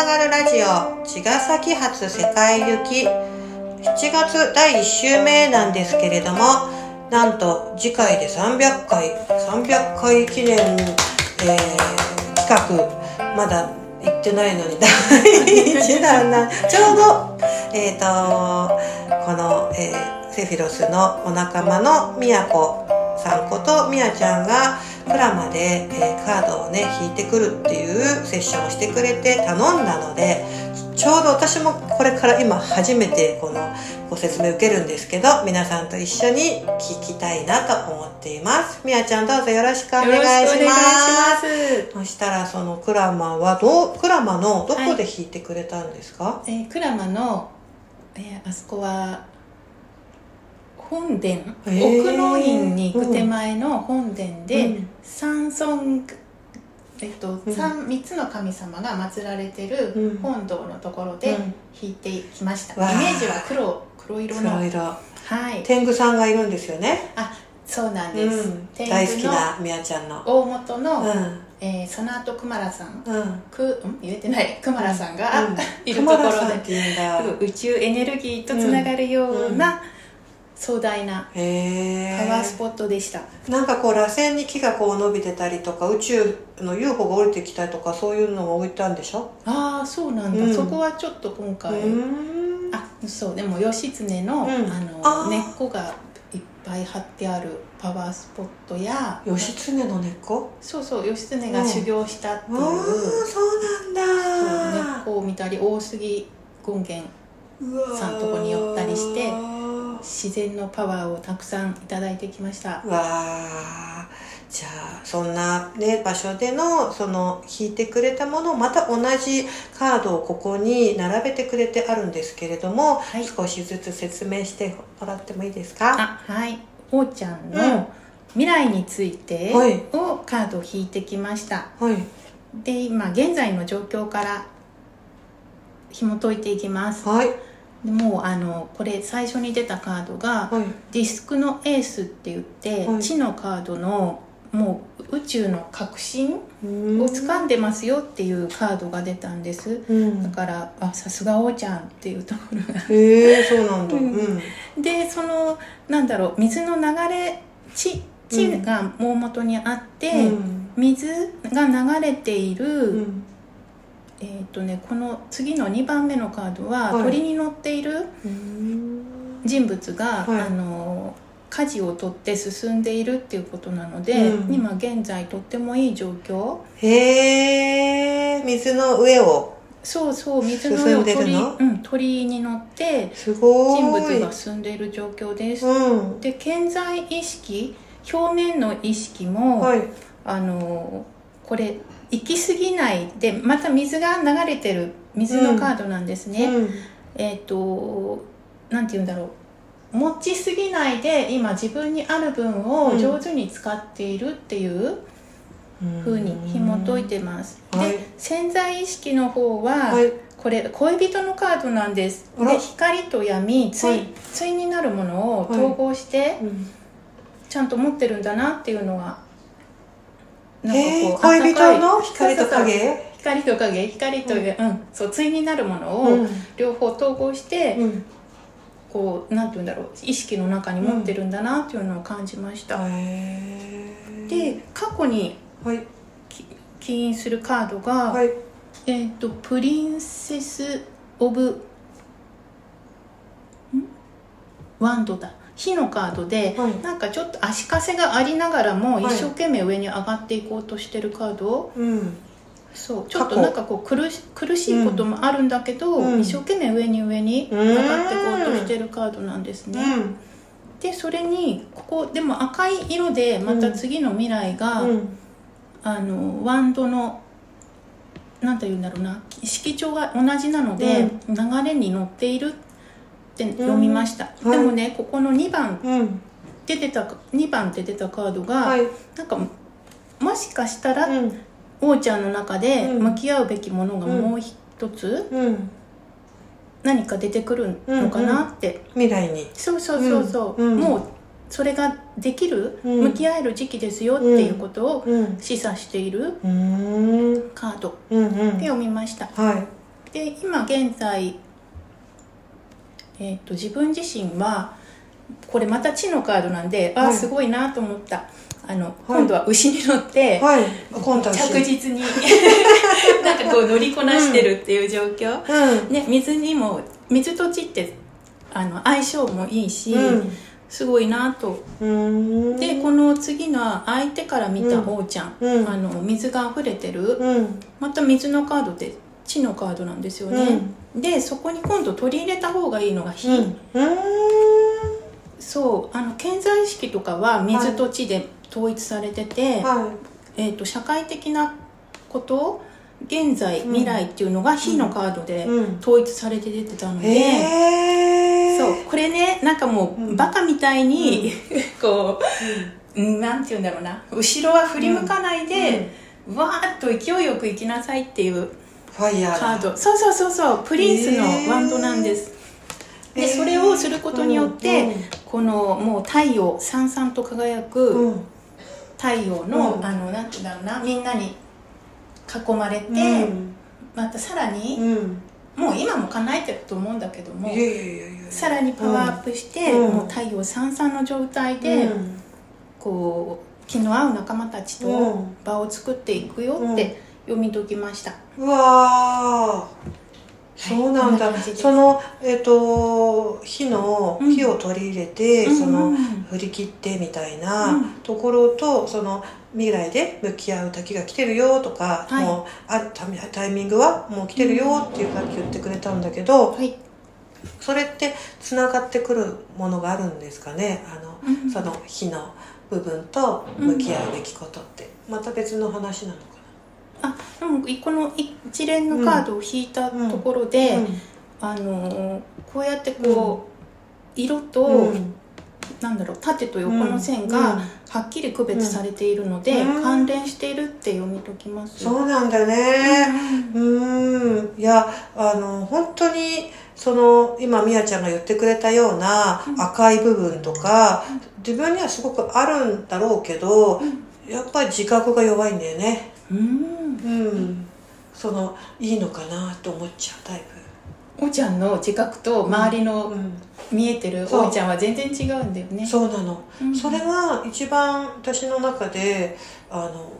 ながるラジオ茅ヶ崎発世界行き。7月第1週目なんですけれどもなんと次回で300回300回記念、えー、企画。まだ行ってないのに第1弾な。ちょうどえっ、ー、とこの、えー、セフィロスのお仲間のみやこさんことみやちゃんがプラマで、えー、カードをね引いてくるっていうセッションをしてくれて頼んだのでちょうど私もこれから今初めてこのご説明受けるんですけど皆さんと一緒に聞きたいなと思っています。みやちゃんどうぞよろしくお願いします。そしたらそのクラマはどうクラマのどこで弾いてくれたんですか、はい、えー、クラマの、えー、あそこは本殿、奥の院に行く手前の本殿で、三尊えっと、三三つの神様が祀られてる本堂のところで弾いてきました、イメージは黒黒色の。黒色。はい。天狗さんがいるんですよね。あそうなんです、大好きなみやちゃんの。大元の、うん。えー、その後クマラさん、うん、く、うん、言えてない。クマラさんが、うん、いるところで。宇宙エネルギーとつながるような、壮大なパワースポットでした。なんかこう螺旋に木がこう伸びてたりとか宇宙の UFO が降りてきたりとかそういうのが置いたんでしょ？ああそうなんだ、うん、そこはちょっと今回あそう。でも義経の,、あの根っこがいっぱい貼ってあるパワースポットや義経の根っこ？そうそう義経が修行したっていう、うん、そうなんだ。根っこを見たり大杉権現さんとこに寄ったりして自然のパワーをたくさんいただいてきました。わあじゃあそんな、ね、場所でのその引いてくれたものをまた同じカードをここに並べてくれてあるんですけれども、はい、少しずつ説明してもらってもいいですか？はい。おーちゃんの未来についてをカードを引いてきました、はい、で今現在の状況から紐解いていきます、はいもうあのこれ最初に出たカードが、はい、ディスクのエースって言って、はい、地のカードのもう宇宙の革新を掴んでますよっていうカードが出たんです、うん、だからあさすが王ちゃんっていうところが。へえそうなんだ、うん、でそのなんだろう水の流れ地地が大元にあって、うん、水が流れている、えーとね、この次の2番目のカードは、はい、鳥に乗っている人物が、はい、あの舵を取って進んでいるっていうことなので、うん、今現在とってもいい状況。へえ水の上を。そうそう水の上を鳥,、うん、鳥に乗って人物が進んでいる状況です、うん、で健在意識表面の意識も、はい、あのこれ行き過ぎないでまた水が流れてる水のカードなんですね、うん、えっ、ー、となんて言うんだろう。持ちすぎないで今自分にある分を上手に使っているっていうふうに紐解いてます、うん、で、潜在意識の方は、はい、これ恋人のカードなんです。で光と闇対、はい、対になるものを統合して、ちゃんと持ってるんだなっていうのがなんかこう、恋人の？光と影？光と影。光と、うん、うん、そう対になるものを両方統合して、うん、こうなんて言うんだろう意識の中に持ってるんだなっていうのを感じました、うん、で過去に、はい、起因するカードが、はい、えっ、ー、とプリンセス・オブワンドだ火のカードで、はい、なんかちょっと足かせがありながらも一生懸命上に上がっていこうとしてるカード、うん、そう。ちょっとなんかこう苦し苦しいこともあるんだけど、うん、一生懸命上に上に上がっていこうとしてるカードなんですね、うん、でそれにここでも赤い色でまた次の未来が、あのワンドのなんて言うんだろうな色調が同じなので、流れに乗っているってって読みました、でもねここの2番出てた2番って出たカードが、はい、なんかもしかしたら、うん、王ちゃんの中で向き合うべきものがもう一つ、うん、何か出てくるのかなって、未来に。そうそうそうそう、もうそれができる、うん、向き合える時期ですよっていうことを示唆しているカード。で読みました、はい、で今現在、えーと、自分自身はこれまた地のカードなんで、はい、ああすごいなと思った。あの、はい、今度は牛に乗って、はい、着実に なんかこう乗りこなしてるっていう状況、うん、ね、水にも水と地ってあの相性もいいし、うん。すごいなと。でこの次の相手から見た王ちゃん、うん、あの水が溢れてる、うん、また水のカードって地のカードなんですよね、うん、でそこに今度取り入れた方がいいのが火、そう。あの健在意識とかは水と地で統一されてて、はい、えーと、社会的なこと現在未来っていうのが火のカードで統一されて出てたので、そう。これねなんかもう、うん、バカみたいに、こう、うん、なんて言うんだろうな。後ろは振り向かないで、うん、わーっと勢いよく行きなさいっていうファイヤーカード。そうそうそうそう。プリンスのワンドなんです、でそれをすることによって、うん、このもう太陽さんさんと輝く太陽の、うん、あのなんて言うんだろうな。みんなに囲まれて、またさらに、もう今も叶えてると思うんだけどもさらにパワーアップして、うん、もう太陽さんさんの状態で、うん、こう気の合う仲間たちと場を作っていくよって読み解きました、うわそうなんだ、はい、その、えっ、ー、と火の、火を取り入れて、その振り切ってみたいなところと、その未来で向き合う時が来てるよとか、はい、もうあタイミングはもう来てるよっていう感じ言ってくれたんだけど、はい、それってつながってくるものがあるんですかね？あの、うん、その火の部分と向き合うべきことって、また別の話なのあでもこの一連のカードを引いたところで、うん。うん、あのこうやってこう、色と、なんだろう縦と横の線がはっきり区別されているので、うん、関連しているって読み解きます、そうなんだね。うん。いやあの本当にその今みやちゃんが言ってくれたような赤い部分とか、自分にはすごくあるんだろうけど、やっぱり自覚が弱いんだよね。うん、うん、そのいいのかなと思っちゃうタイプ。おちゃんの自覚と周りの、うん。見えてるおいちゃんは全然違うんだよね。そうなの、うん、それが一番私の中であの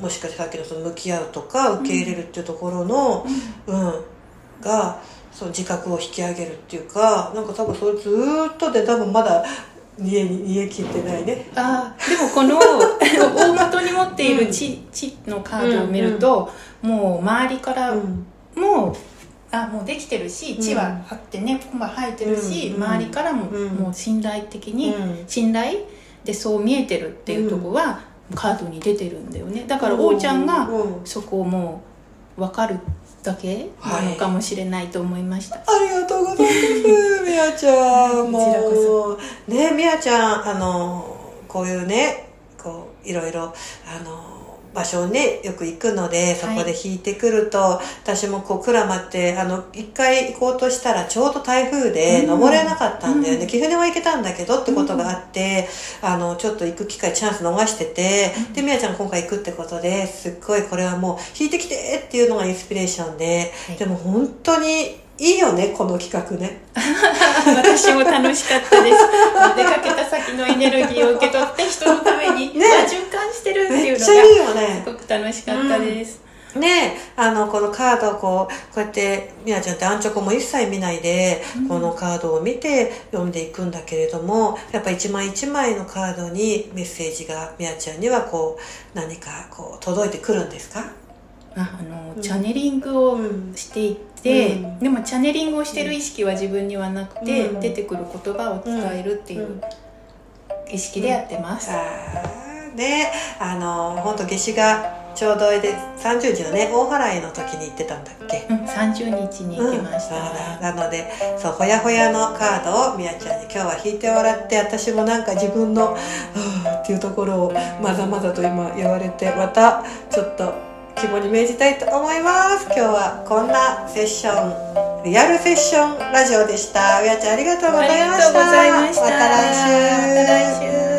もしかしてさっきのその向き合うとか受け入れるっていうところの、うん、うん、がその自覚を引き上げるっていうかなんか多分それずっとで多分まだ家に家切ってないねあでもこの大元に持っている地,、地のカードを見ると、もう周りからもうあもうできてるし地はあってねここが生えてるし、うん、周りからも、もう信頼的に、信頼でそう見えてるっていうとこは、カードに出てるんだよね。だから王ちゃんがそこをもう分かるだけなのかもしれないと思いました、はい、ありがとうございます みやちゃん。もうねみやちゃんあのこういうねこういろいろあの場所にねよく行くのでそこで引いてくると、はい、私もこう鞍馬ってあの一回行こうとしたらちょうど台風で登れなかったんだよね、うん、貴船は行けたんだけどってことがあって、うん、あのちょっと行く機会チャンス逃してて、うん、でみやちゃん今回行くってことですっごいこれはもう引いてきてっていうのがインスピレーションで、はい、でも本当にいいよねこの企画ね。私も楽しかったです。出かけた先のエネルギーを受け取って人のために、ね、循環してるっていうのがいいよね。すごく楽しかったです、うん、ねあのこのカードをこうこうやってみなちゃんってアンチョコも一切見ないで、うん、このカードを見て読んでいくんだけれどもやっぱ一枚一枚のカードにメッセージがみなちゃんにはこう何かこう届いてくるんですか？あの、うん、チャネリングをしていって、うん、でもチャネリングをしてる意識は自分にはなくて、うん、出てくる言葉を伝えるっていう意識でやってます。であの本当夏至がちょうどで30日のね大払いの時に行ってたんだっけ、うん、30日に行きました、うん、なのでそうほやほやのカードをみやちゃんに今日は引いてもらって私もなんか自分の「っていうところをまざまざと今言われてまたちょっと肝に銘じたいと思います今日はこんなセッションリアルセッションラジオでした。うやちゃんありがとうございました。また来週。